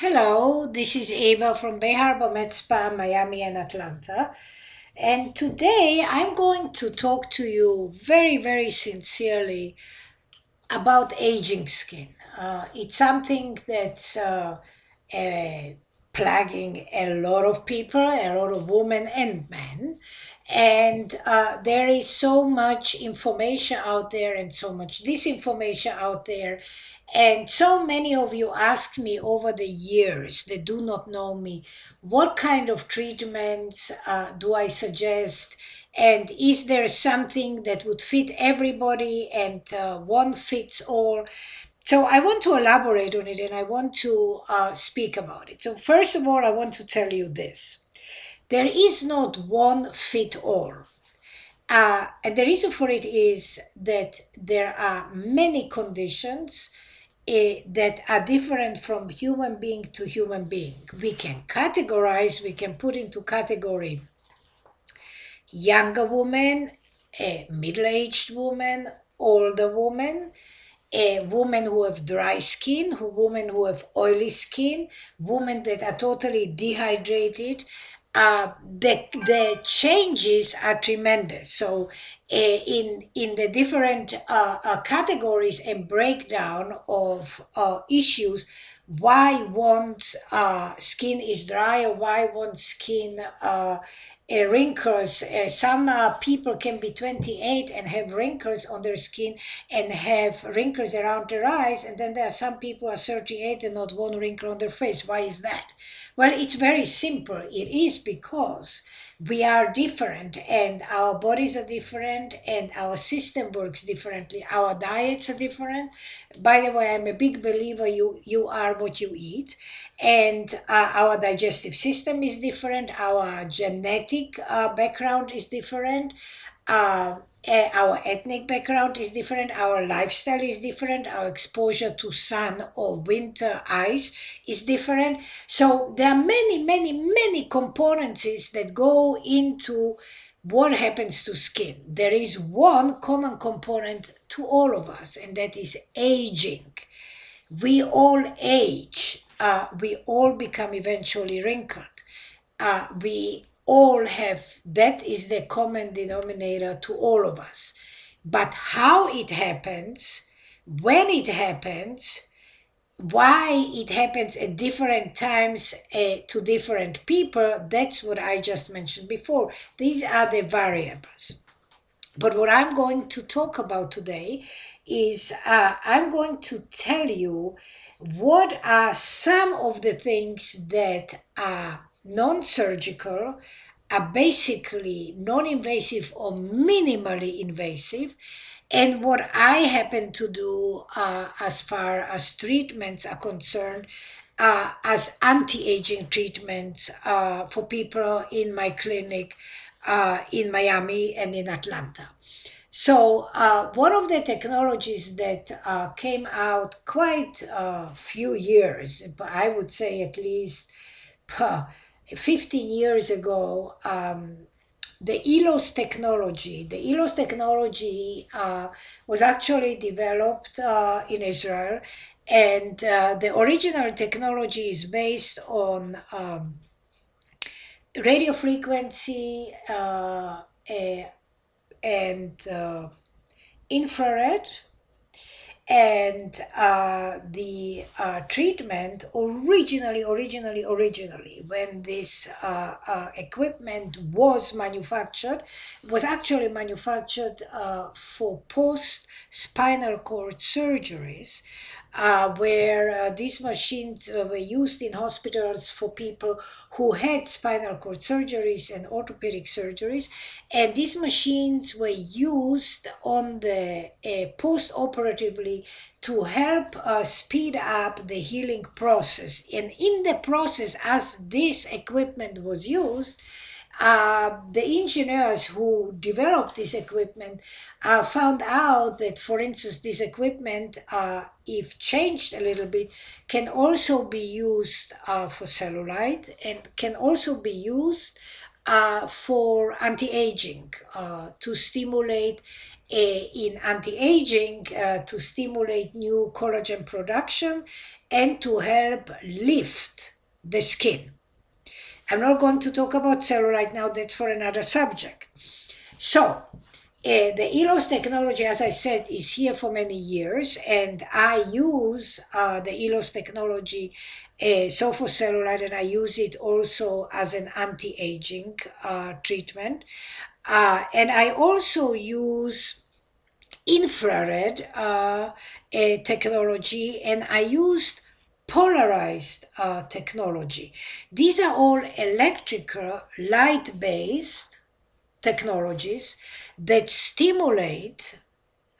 Hello, this is Eva from Bay Harbor Med Spa, Miami, and Atlanta. And today I'm going to talk to you very, very sincerely about aging skin. Uh, it's something that's uh, uh, plaguing a lot of people, a lot of women and men. And uh, there is so much information out there and so much disinformation out there. And so many of you ask me over the years that do not know me, what kind of treatments uh, do I suggest? And is there something that would fit everybody and uh, one fits all? So I want to elaborate on it and I want to uh, speak about it. So, first of all, I want to tell you this there is not one fit all. Uh, and the reason for it is that there are many conditions uh, that are different from human being to human being. We can categorize, we can put into category younger woman, a middle-aged woman, older woman, a woman who have dry skin, who women who have oily skin, women that are totally dehydrated. Uh, the the changes are tremendous. So uh, in in the different uh, uh categories and breakdown of uh, issues, why one's uh, skin is dry or why one's skin wrinkles. Uh, some uh, people can be 28 and have wrinkles on their skin and have wrinkles around their eyes, and then there are some people are 38 and not one wrinkle on their face. Why is that? Well, it's very simple. It is because we are different and our bodies are different and our system works differently. Our diets are different. By the way i'm a big believer you you are what you eat. And uh, our digestive system is different. Our genetic uh, background is different. Uh, our ethnic background is different, our lifestyle is different, our exposure to sun or winter ice is different. So there are many, many, many components that go into what happens to skin. There is one common component to all of us, and that is aging. We all age, uh, we all become eventually wrinkled. Uh, we all have. That is the common denominator to all of us. But how it happens when it happens why it happens at different times uh, to different people that's what i just mentioned before. These are the variables. But what i'm going to talk about today is uh, i'm going to tell you what are some of the things that are non-surgical are basically non-invasive or minimally invasive. And what i happen to do uh, as far as treatments are concerned uh, as anti-aging treatments uh, for people in my clinic uh, in miami and in atlanta. So uh, one of the technologies that uh, came out quite a few years i would say at least 15 years ago, um, the ELOS technology, the ELOS technology uh, was actually developed uh, in Israel, and uh, the original technology is based on um, radio frequency uh, and uh, infrared and uh, the uh, treatment originally originally originally when this uh, uh equipment was manufactured was actually manufactured uh, for post spinal cord surgeries uh, where uh, these machines uh, were used in hospitals for people who had spinal cord surgeries and orthopedic surgeries. And these machines were used on the uh, post operatively to help uh, speed up the healing process. And in the process, as this equipment was used, uh, the engineers who developed this equipment uh, found out that, for instance, this equipment, uh, if changed a little bit, can also be used uh, for cellulite and can also be used uh, for anti-aging uh, to stimulate in anti-aging to stimulate new collagen production and to help lift the skin. I'm not going to talk about cellulite now, that's for another subject. So, uh, the ELOS technology, as I said, is here for many years, and I use uh, the ELOS technology uh, so for cellulite, and I use it also as an anti-aging uh, treatment. Uh, and I also use infrared uh, technology, and I used polarized uh, technology. These are all electrical, light based technologies that stimulate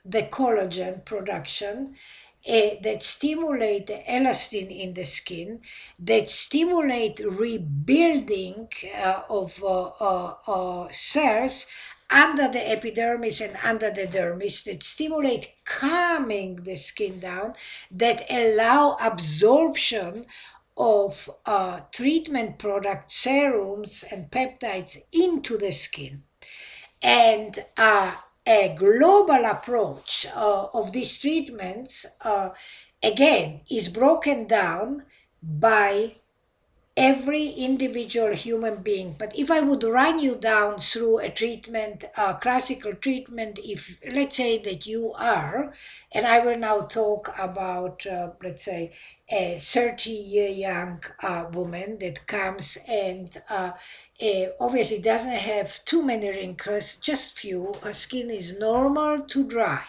the collagen production, uh, that stimulate the elastin in the skin, that stimulate rebuilding uh, of uh, uh, uh cells under the epidermis and under the dermis that stimulate calming the skin down, that allow absorption of uh, treatment product serums and peptides into the skin. And uh, a global approach uh, of these treatments, uh, again, is broken down by every individual human being. But if I would run you down through a treatment, a classical treatment, if let's say that you are, and I will now talk about, uh, let's say, a 30 year young uh, woman that comes and uh, uh, obviously doesn't have too many wrinkles, just few. Her skin is normal to dry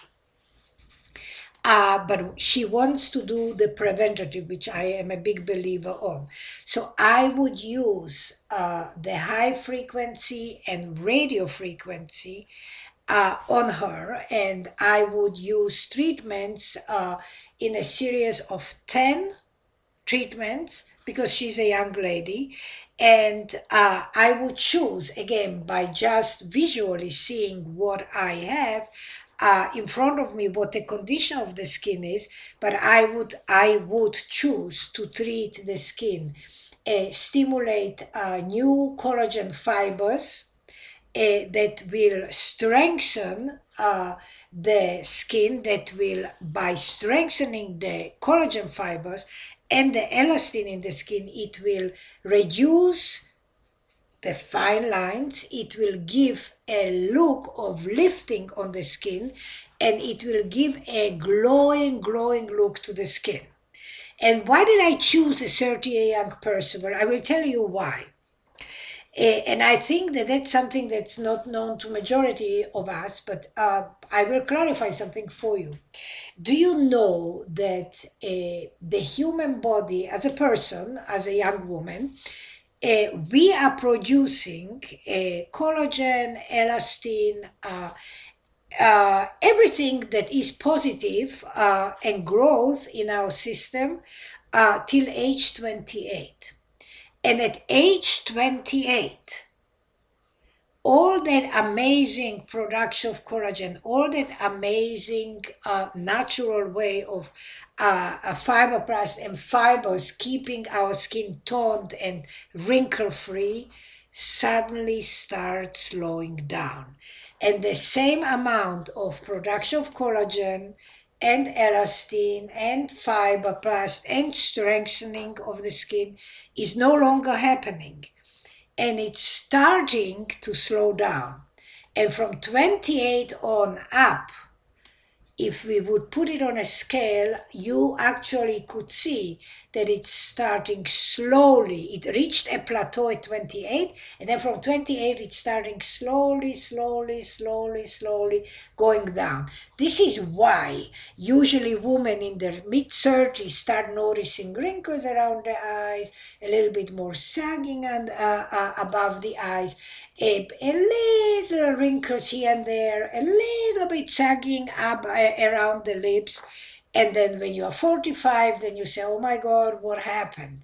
uh, but she wants to do the preventative, which I am a big believer on. So I would use uh, the high frequency and radio frequency uh, on her, and I would use treatments uh, in a series of 10 treatments because she's a young lady. And uh, I would choose, again, by just visually seeing what I have, uh, in front of me what the condition of the skin is, but I would I would choose to treat the skin, uh, stimulate uh, new collagen fibers uh, that will strengthen uh, the skin. That will by strengthening the collagen fibers and the elastin in the skin, it will reduce the fine lines, it will give a look of lifting on the skin and it will give a glowing, glowing look to the skin. And why did I choose a 30 year young? Well, I will tell you why. Uh, and I think that that's something that's not known to majority of us, but uh, I will clarify something for you. Do you know that uh, the human body, as a person, as a young woman, uh, we are producing uh, collagen, elastin, uh, uh, everything that is positive uh, and growth in our system uh, till age 28. And at age 28, all that amazing production of collagen, all that amazing uh, natural way of uh, and fibers keeping our skin toned and wrinkle free, suddenly starts slowing down. And the same amount of production of collagen and elastin and fibroblast and strengthening of the skin is no longer happening and it's starting to slow down. And from 28 on up, if we would put it on a scale, you actually could see that it's starting slowly. It reached a plateau at 28, and then from 28, it's starting slowly, slowly, slowly, slowly going down. This is why usually women in their mid 30s start noticing wrinkles around the eyes, a little bit more sagging and uh, uh, above the eyes, a, a little wrinkles here and there, a little bit sagging up uh, around the lips and then when you are 45, then you say, oh my God, what happened?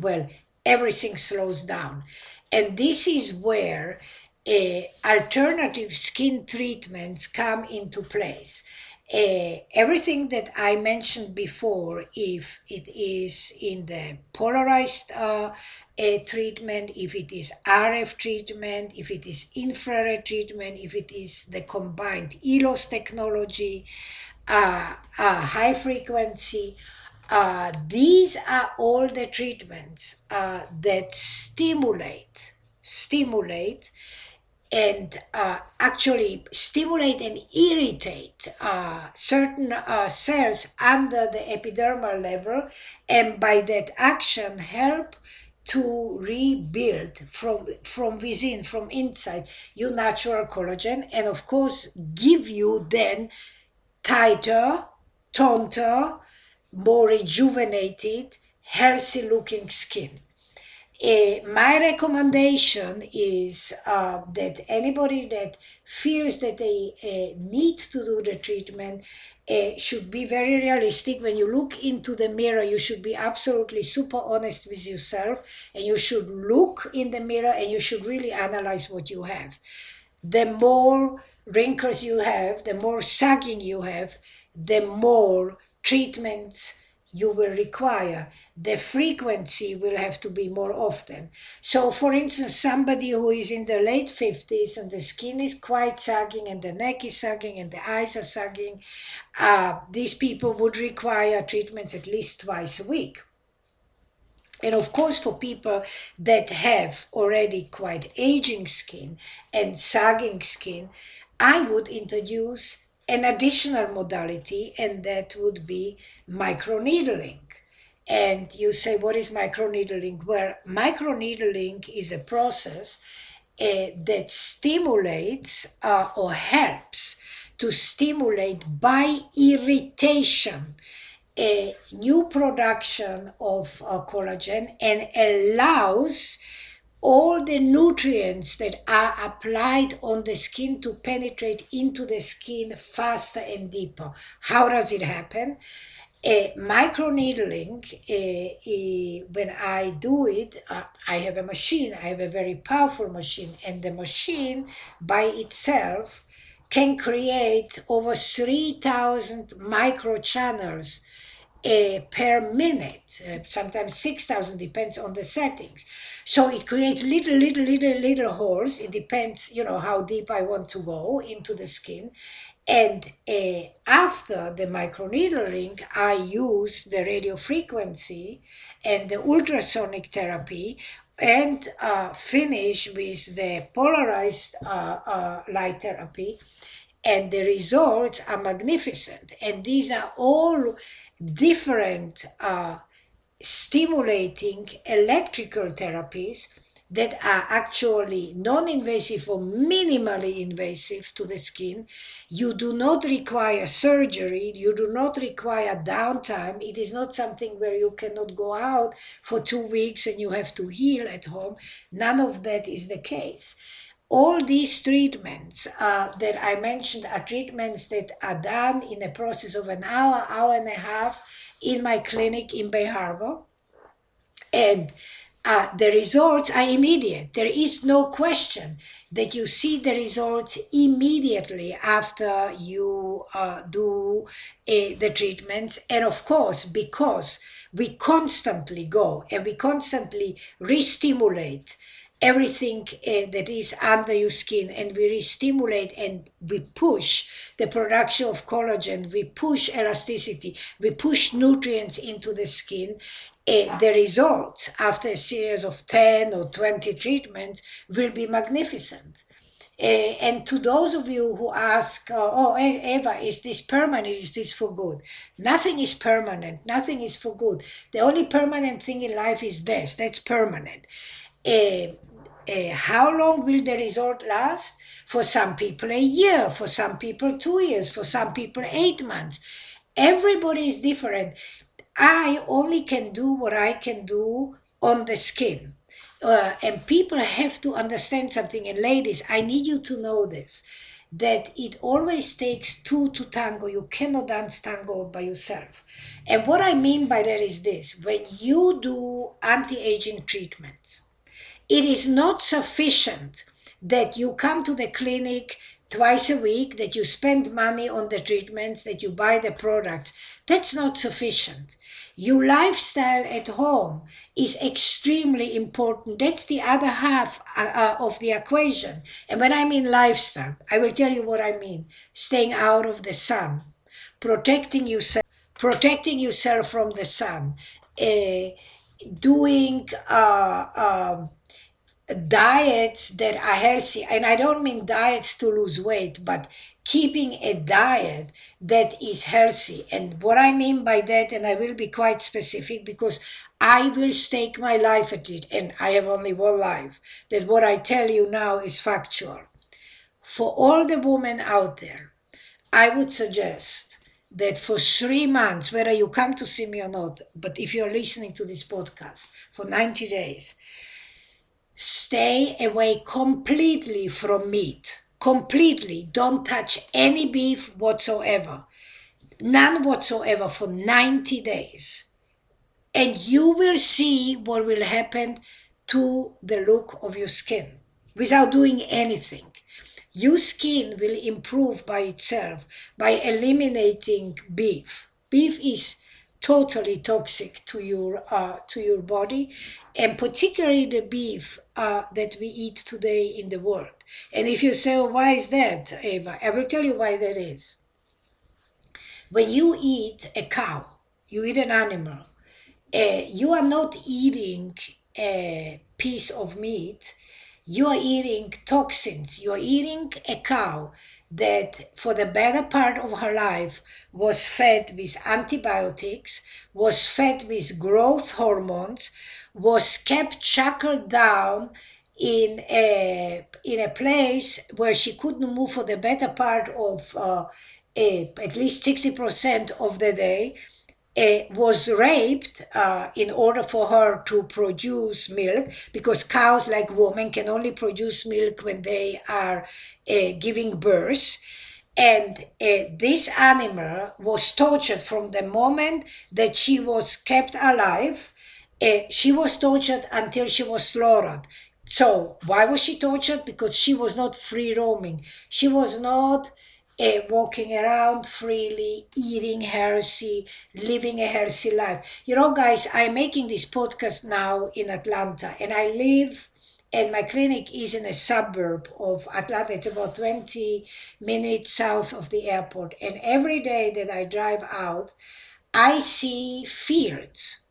Well, everything slows down. And this is where uh, alternative skin treatments come into place. Uh, everything that I mentioned before, if it is in the polarized uh, uh, treatment, if it is RF treatment, if it is infrared treatment, if it is the combined ELOS technology, uh, uh, high frequency, uh, these are all the treatments that stimulate, stimulate and uh, actually stimulate and irritate uh, certain uh, cells under the epidermal level, and by that action help to rebuild from from within, from inside, your natural collagen, and of course give you then tighter, toneder, more rejuvenated, healthy looking skin. Uh, my recommendation is uh, that anybody that feels that they uh, need to do the treatment uh, should be very realistic. When you look into the mirror, you should be absolutely super honest with yourself and you should look in the mirror and you should really analyze what you have. The more wrinkles you have, the more sagging you have, the more treatments you will require. The frequency will have to be more often. So, for instance, somebody who is in the late 50s and the skin is quite sagging and the neck is sagging and the eyes are sagging, uh, these people would require treatments at least twice a week. And of course, for people that have already quite aging skin and sagging skin, I would introduce an additional modality, and that would be microneedling. And you say, what is microneedling? Well, microneedling is a process uh, that stimulates uh, or helps to stimulate by irritation a new production of uh, collagen and allows all the nutrients that are applied on the skin to penetrate into the skin faster and deeper. How does it happen? Uh, microneedling, uh, when I do it, uh, I have a machine, I have a very powerful machine, and the machine by itself can create over 3,000 microchannels uh, per minute, uh, sometimes 6,000, depends on the settings. So it creates little, little, little, little holes. It depends, you know, how deep I want to go into the skin. And uh, after the microneedling, I use the radio frequency and the ultrasonic therapy and uh, finish with the polarized uh, uh light therapy. And the results are magnificent. And these are all different uh, stimulating electrical therapies that are actually non-invasive or minimally invasive to the skin. You do not require surgery. You do not require downtime. It is not something where you cannot go out for two weeks and you have to heal at home. None of that is the case. All these treatments uh, that I mentioned are treatments that are done in a process of an hour, hour and a half, in my clinic in Bay Harbor. And uh, the results are immediate. There is no question that you see the results immediately after you uh, do uh, the treatments. And of course, because we constantly go and we constantly re-stimulate everything uh, that is under your skin and we re-stimulate and we push the production of collagen we push elasticity we push nutrients into the skin uh, the results after a series of 10 or 20 treatments will be magnificent uh, and to those of you who ask, oh, Eva, is this permanent? Is this for good? Nothing is permanent. Nothing is for good. The only permanent thing in life is death. That's permanent. Uh, uh, how long will the result last? For some people, a year. For some people, two years. For some people, eight months. Everybody is different. I only can do what I can do on the skin. Uh, and people have to understand something. And ladies, I need you to know this that it always takes two to tango. You cannot dance tango by yourself. And what I mean by that is this when you do anti aging treatments, it is not sufficient that you come to the clinic twice a week, that you spend money on the treatments, that you buy the products, that's not sufficient. Your lifestyle at home is extremely important. That's the other half uh, uh, of the equation. And when I mean lifestyle, I will tell you what I mean. Staying out of the sun, protecting yourself, protecting yourself from the sun, uh, doing uh, um, diets that are healthy. And I don't mean diets to lose weight, but keeping a diet that is healthy. And what I mean by that, and I will be quite specific because I will stake my life at it, and I have only one life, that what I tell you now is factual. For all the women out there, I would suggest that for three months, whether you come to see me or not, but if you're listening to this podcast for 90 days, stay away completely from meat completely. Don't touch any beef whatsoever. None whatsoever for 90 days. And you will see what will happen to the look of your skin without doing anything. Your skin will improve by itself by eliminating beef. Beef is totally toxic to your uh, to your body and particularly the beef uh, that we eat today in the world. And if you say well, why is that eva? I will tell you why that is. When you eat a cow you eat an animal uh, you are not eating a piece of meat you are eating toxins. You are eating a cow that for the better part of her life was fed with antibiotics, was fed with growth hormones, was kept shackled down in a in a place where she couldn't move for the better part of uh, a, at least 60% of the day was raped uh, in order for her to produce milk because cows like women can only produce milk when they are uh, giving birth. And uh, this animal was tortured from the moment that she was kept alive. Uh, she was tortured until she was slaughtered. So why was she tortured? Because she was not free roaming. She was not uh, walking around freely, eating healthy, living a healthy life. You know, guys, I'm making this podcast now in Atlanta, and I live, and my clinic is in a suburb of Atlanta. It's about 20 minutes south of the airport. And every day that I drive out, I see fields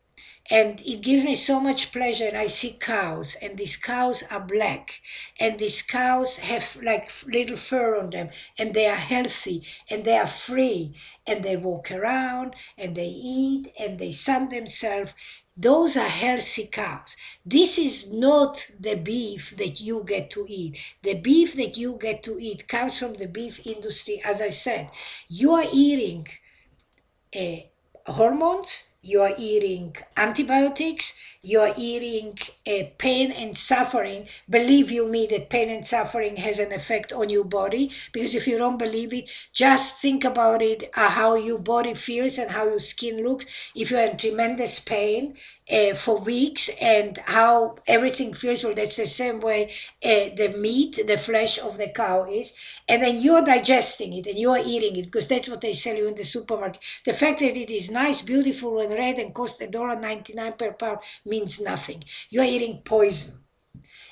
and it gives me so much pleasure and i see cows and these cows are black and these cows have like little fur on them and they are healthy and they are free and they walk around and they eat and they sun themselves those are healthy cows. This is not the beef that you get to eat. The beef that you get to eat comes from the beef industry. As I said, you are eating uh, hormones, you are eating antibiotics, you are eating pain and suffering. Believe you me that pain and suffering has an effect on your body because if you don't believe it, just think about it uh, how your body feels and how your skin looks. If you're in tremendous pain uh, for weeks and how everything feels, well, that's the same way uh, the meat, the flesh of the cow is and then you're digesting it and you're eating it because that's what they sell you in the supermarket. The fact that it is nice, beautiful, and red and costs $1.99 per pound means nothing. You're eating poison.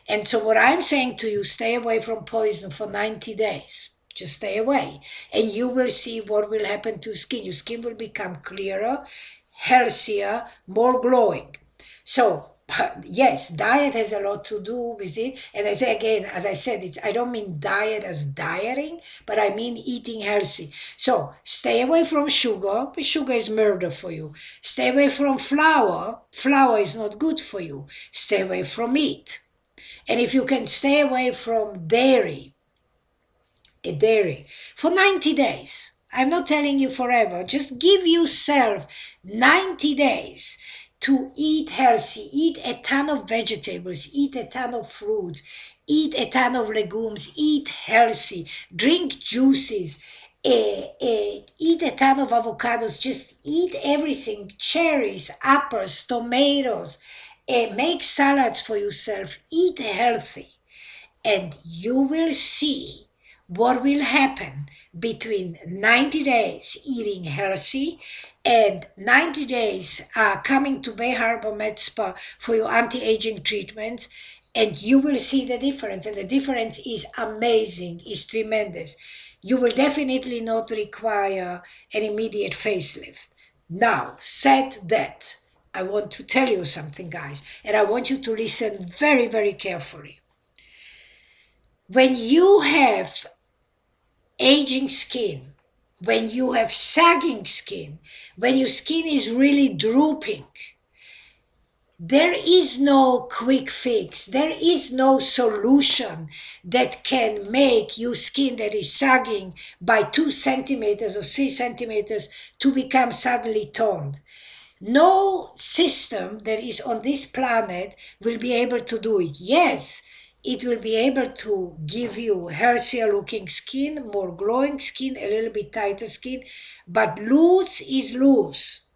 And so, what I'm saying to you, stay away from poison for 90 days. Just stay away. And you will see what will happen to skin. Your skin will become clearer, healthier, more glowing. So, yes, diet has a lot to do with it. And I say again, as I said, it's I don't mean diet as dieting, but I mean eating healthy. So stay away from sugar. Sugar is murder for you. Stay away from flour. Flour is not good for you. Stay away from meat. And if you can stay away from dairy, a dairy for 90 days. I'm not telling you forever. Just give yourself 90 days to eat healthy, eat a ton of vegetables, eat a ton of fruits, eat a ton of legumes, eat healthy, drink juices, eat a ton of avocados, just eat everything cherries, apples, tomatoes, uh, make salads for yourself, eat healthy, and you will see what will happen between 90 days eating healthy and 90 days uh, coming to Bay Harbor Med Spa for your anti-aging treatments and you will see the difference and the difference is amazing is tremendous. You will definitely not require an immediate facelift. Now said that i want to tell you something guys and i want you to listen very very carefully. When you have aging skin when you have sagging skin when your skin is really drooping there is no quick fix. There is no solution that can make your skin that is sagging by two centimeters or three centimeters to become suddenly toned. No system that is on this planet will be able to do it. Yes, it will be able to give you healthier looking skin, more glowing skin, a little bit tighter skin, but loose is loose.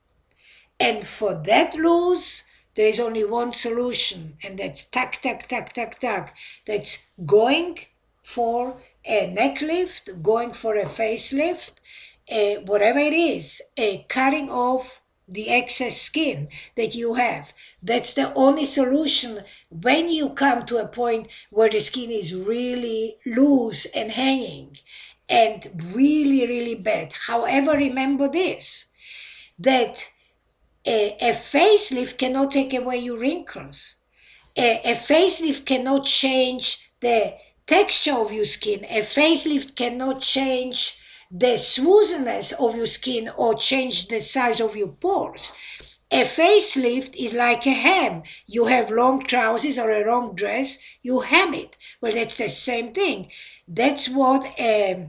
And for that loose, there is only one solution, and that's tack, tack, tack, tack, tack. That's going for a neck lift, going for a facelift, uh, whatever it is, uh, cutting off the excess skin that you have. That's the only solution when you come to a point where the skin is really loose and hanging and really, really bad. However, remember this that a, a facelift cannot take away your wrinkles. A, a facelift cannot change the texture of your skin. A facelift cannot change the smoothness of your skin or change the size of your pores. A facelift is like a hem. You have long trousers or a long dress, you hem it. Well, that's the same thing. That's what a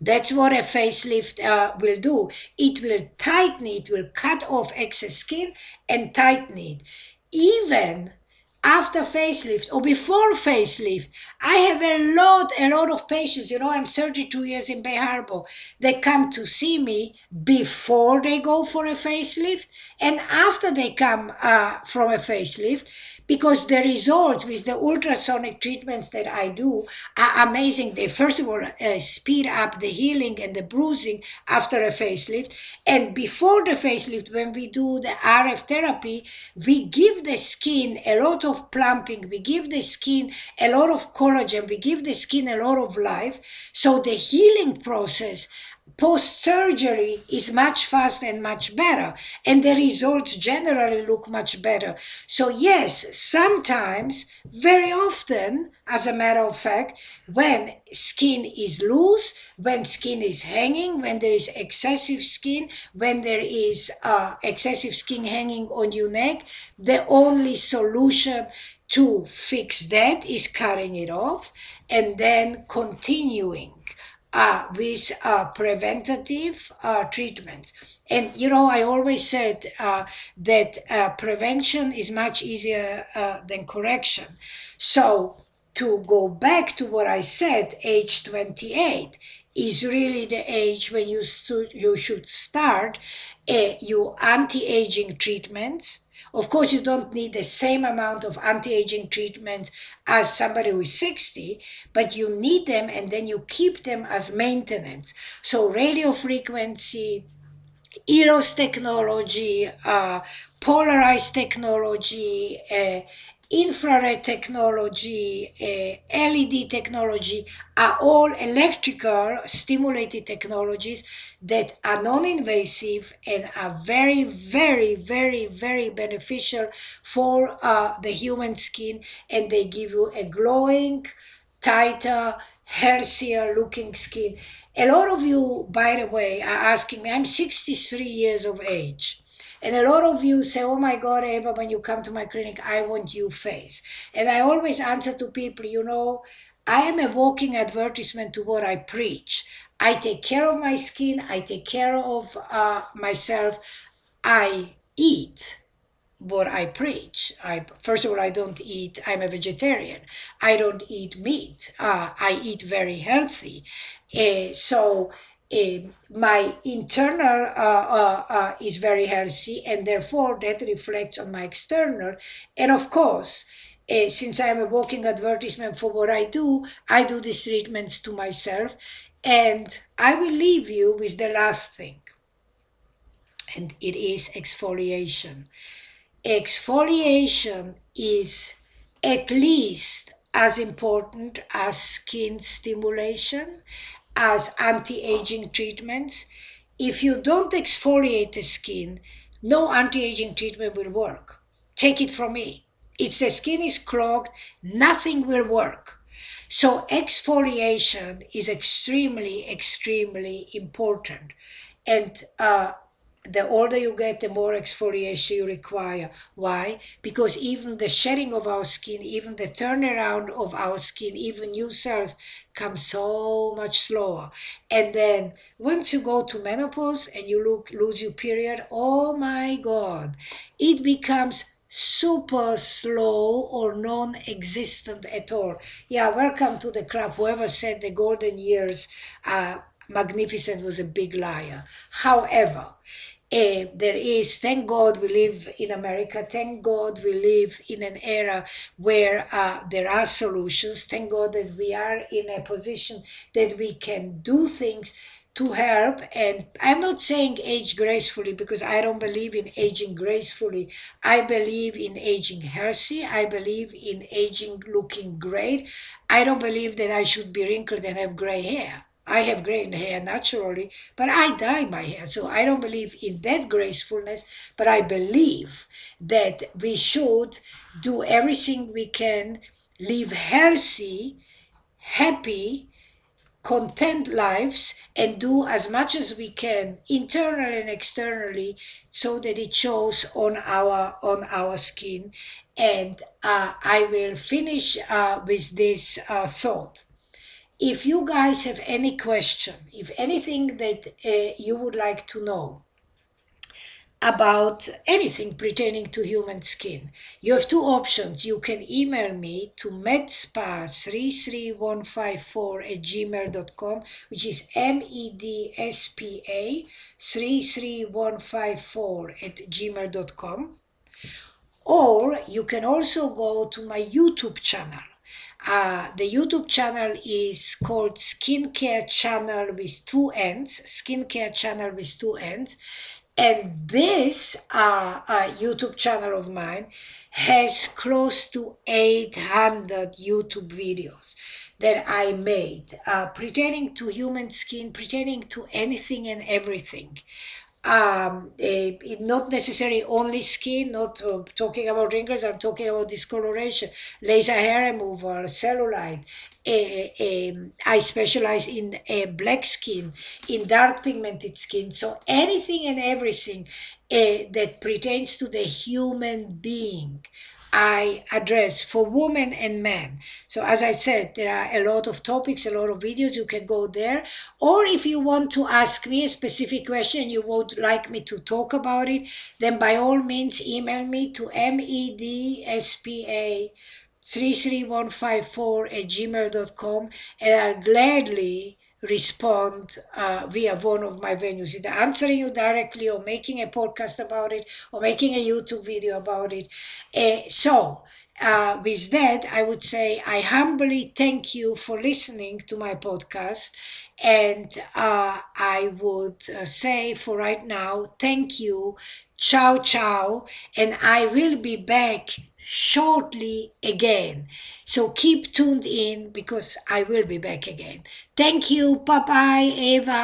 that's what a facelift uh, will do. It will tighten it, will cut off excess skin and tighten it. Even after facelift or before facelift, I have a lot, a lot of patients. You know, I'm 32 years in Bay Harbor. They come to see me before they go for a facelift and after they come uh, from a facelift because the results with the ultrasonic treatments that I do are amazing. They first of all uh, speed up the healing and the bruising after a facelift. And before the facelift, when we do the RF therapy, we give the skin a lot of plumping, we give the skin a lot of collagen, we give the skin a lot of life. So the healing process post surgery is much faster and much better, and the results generally look much better. So, yes, sometimes, very often, as a matter of fact, when skin is loose, when skin is hanging, when there is excessive skin, when there is uh, excessive skin hanging on your neck, the only solution to fix that is cutting it off and then continuing uh, with uh, preventative uh, treatments. And you know, I always said uh, that uh, prevention is much easier uh, than correction. So, to go back to what I said, age 28 is really the age when you, stu- you should start your anti aging treatments of course, you don't need the same amount of anti aging treatments as somebody who is 60, but you need them and then you keep them as maintenance. So, radio frequency, ELOS technology, uh, polarized technology, uh, infrared technology, uh, LED technology are all electrical stimulated technologies that are non-invasive and are very, very, very, very beneficial for uh, the human skin, and they give you a glowing, tighter, healthier looking skin. A lot of you, by the way, are asking me, I'm 63 years of age. And a lot of you say, Oh my God, Eva, when you come to my clinic, I want you face. And I always answer to people, you know, I am a walking advertisement to what I preach. I take care of my skin, I take care of uh, myself, I eat what I preach. I first of all, I don't eat. I'm a vegetarian. I don't eat meat. Uh, I eat very healthy. Uh, so my internal uh, uh, uh, is very healthy, and therefore that reflects on my external. And of course, uh, since I'm a walking advertisement for what I do, I do these treatments to myself. And I will leave you with the last thing, and it is exfoliation. Exfoliation is at least as important as skin stimulation, as anti aging treatments. If you don't exfoliate the skin, no anti aging treatment will work. Take it from me. If the skin is clogged, nothing will work. So, exfoliation is extremely, extremely important. And uh, the older you get, the more exfoliation you require. Why? Because even the shedding of our skin, even the turnaround of our skin, even new cells come so much slower. And then once you go to menopause and you look, lose your period, oh my God, it becomes super slow or non existent at all. Yeah, welcome to the club. Whoever said the golden years uh, magnificent was a big liar. However, uh, there is, thank God we live in America. Thank God we live in an era where uh, there are solutions. Thank God that we are in a position that we can do things to help. And I'm not saying age gracefully because I don't believe in aging gracefully. I believe in aging healthy. I believe in aging looking great. I don't believe that I should be wrinkled and have gray hair. I have gray hair naturally, but I dye my hair. So I don't believe in that gracefulness, but I believe that we should do everything we can, live healthy, happy, content lives, and do as much as we can internally and externally so that it shows on our on our skin. And uh, I will finish uh, with this uh, thought if you guys have any question, if anything that uh, you would like to know about anything pertaining to human skin, you have two options. You can email me to medspa33154 at gmail.com, which is M-E-D-S-P-A 33154 at gmail.com. Or you can also go to my YouTube channel uh, the YouTube channel is called Skincare Channel with two ends. Skincare Channel with two ends. And this uh, uh, YouTube channel of mine has close to 800 YouTube videos that I made uh, pertaining to human skin, pertaining to anything and everything um, a, not necessarily only skin, not uh, talking about wrinkles, I'm talking about discoloration, laser hair removal, cellulite. I specialize in black skin, in dark pigmented skin. So anything and everything uh, that pertains to the human being. I address for women and men. So, as I said, there are a lot of topics, a lot of videos. You can go there. Or if you want to ask me a specific question, you would like me to talk about it, then by all means email me to medspa 33154 at gmail.com and I'll gladly respond uh, via one of my venues, either answering you directly or making a podcast about it or making a YouTube video about it. Uh, so, uh, with that, I would say I humbly thank you for listening to my podcast. And uh, I would uh, say for right now, thank you. Ciao, ciao. And I will be back shortly again. So keep tuned in because I will be back again. Thank you. Bye bye, Eva.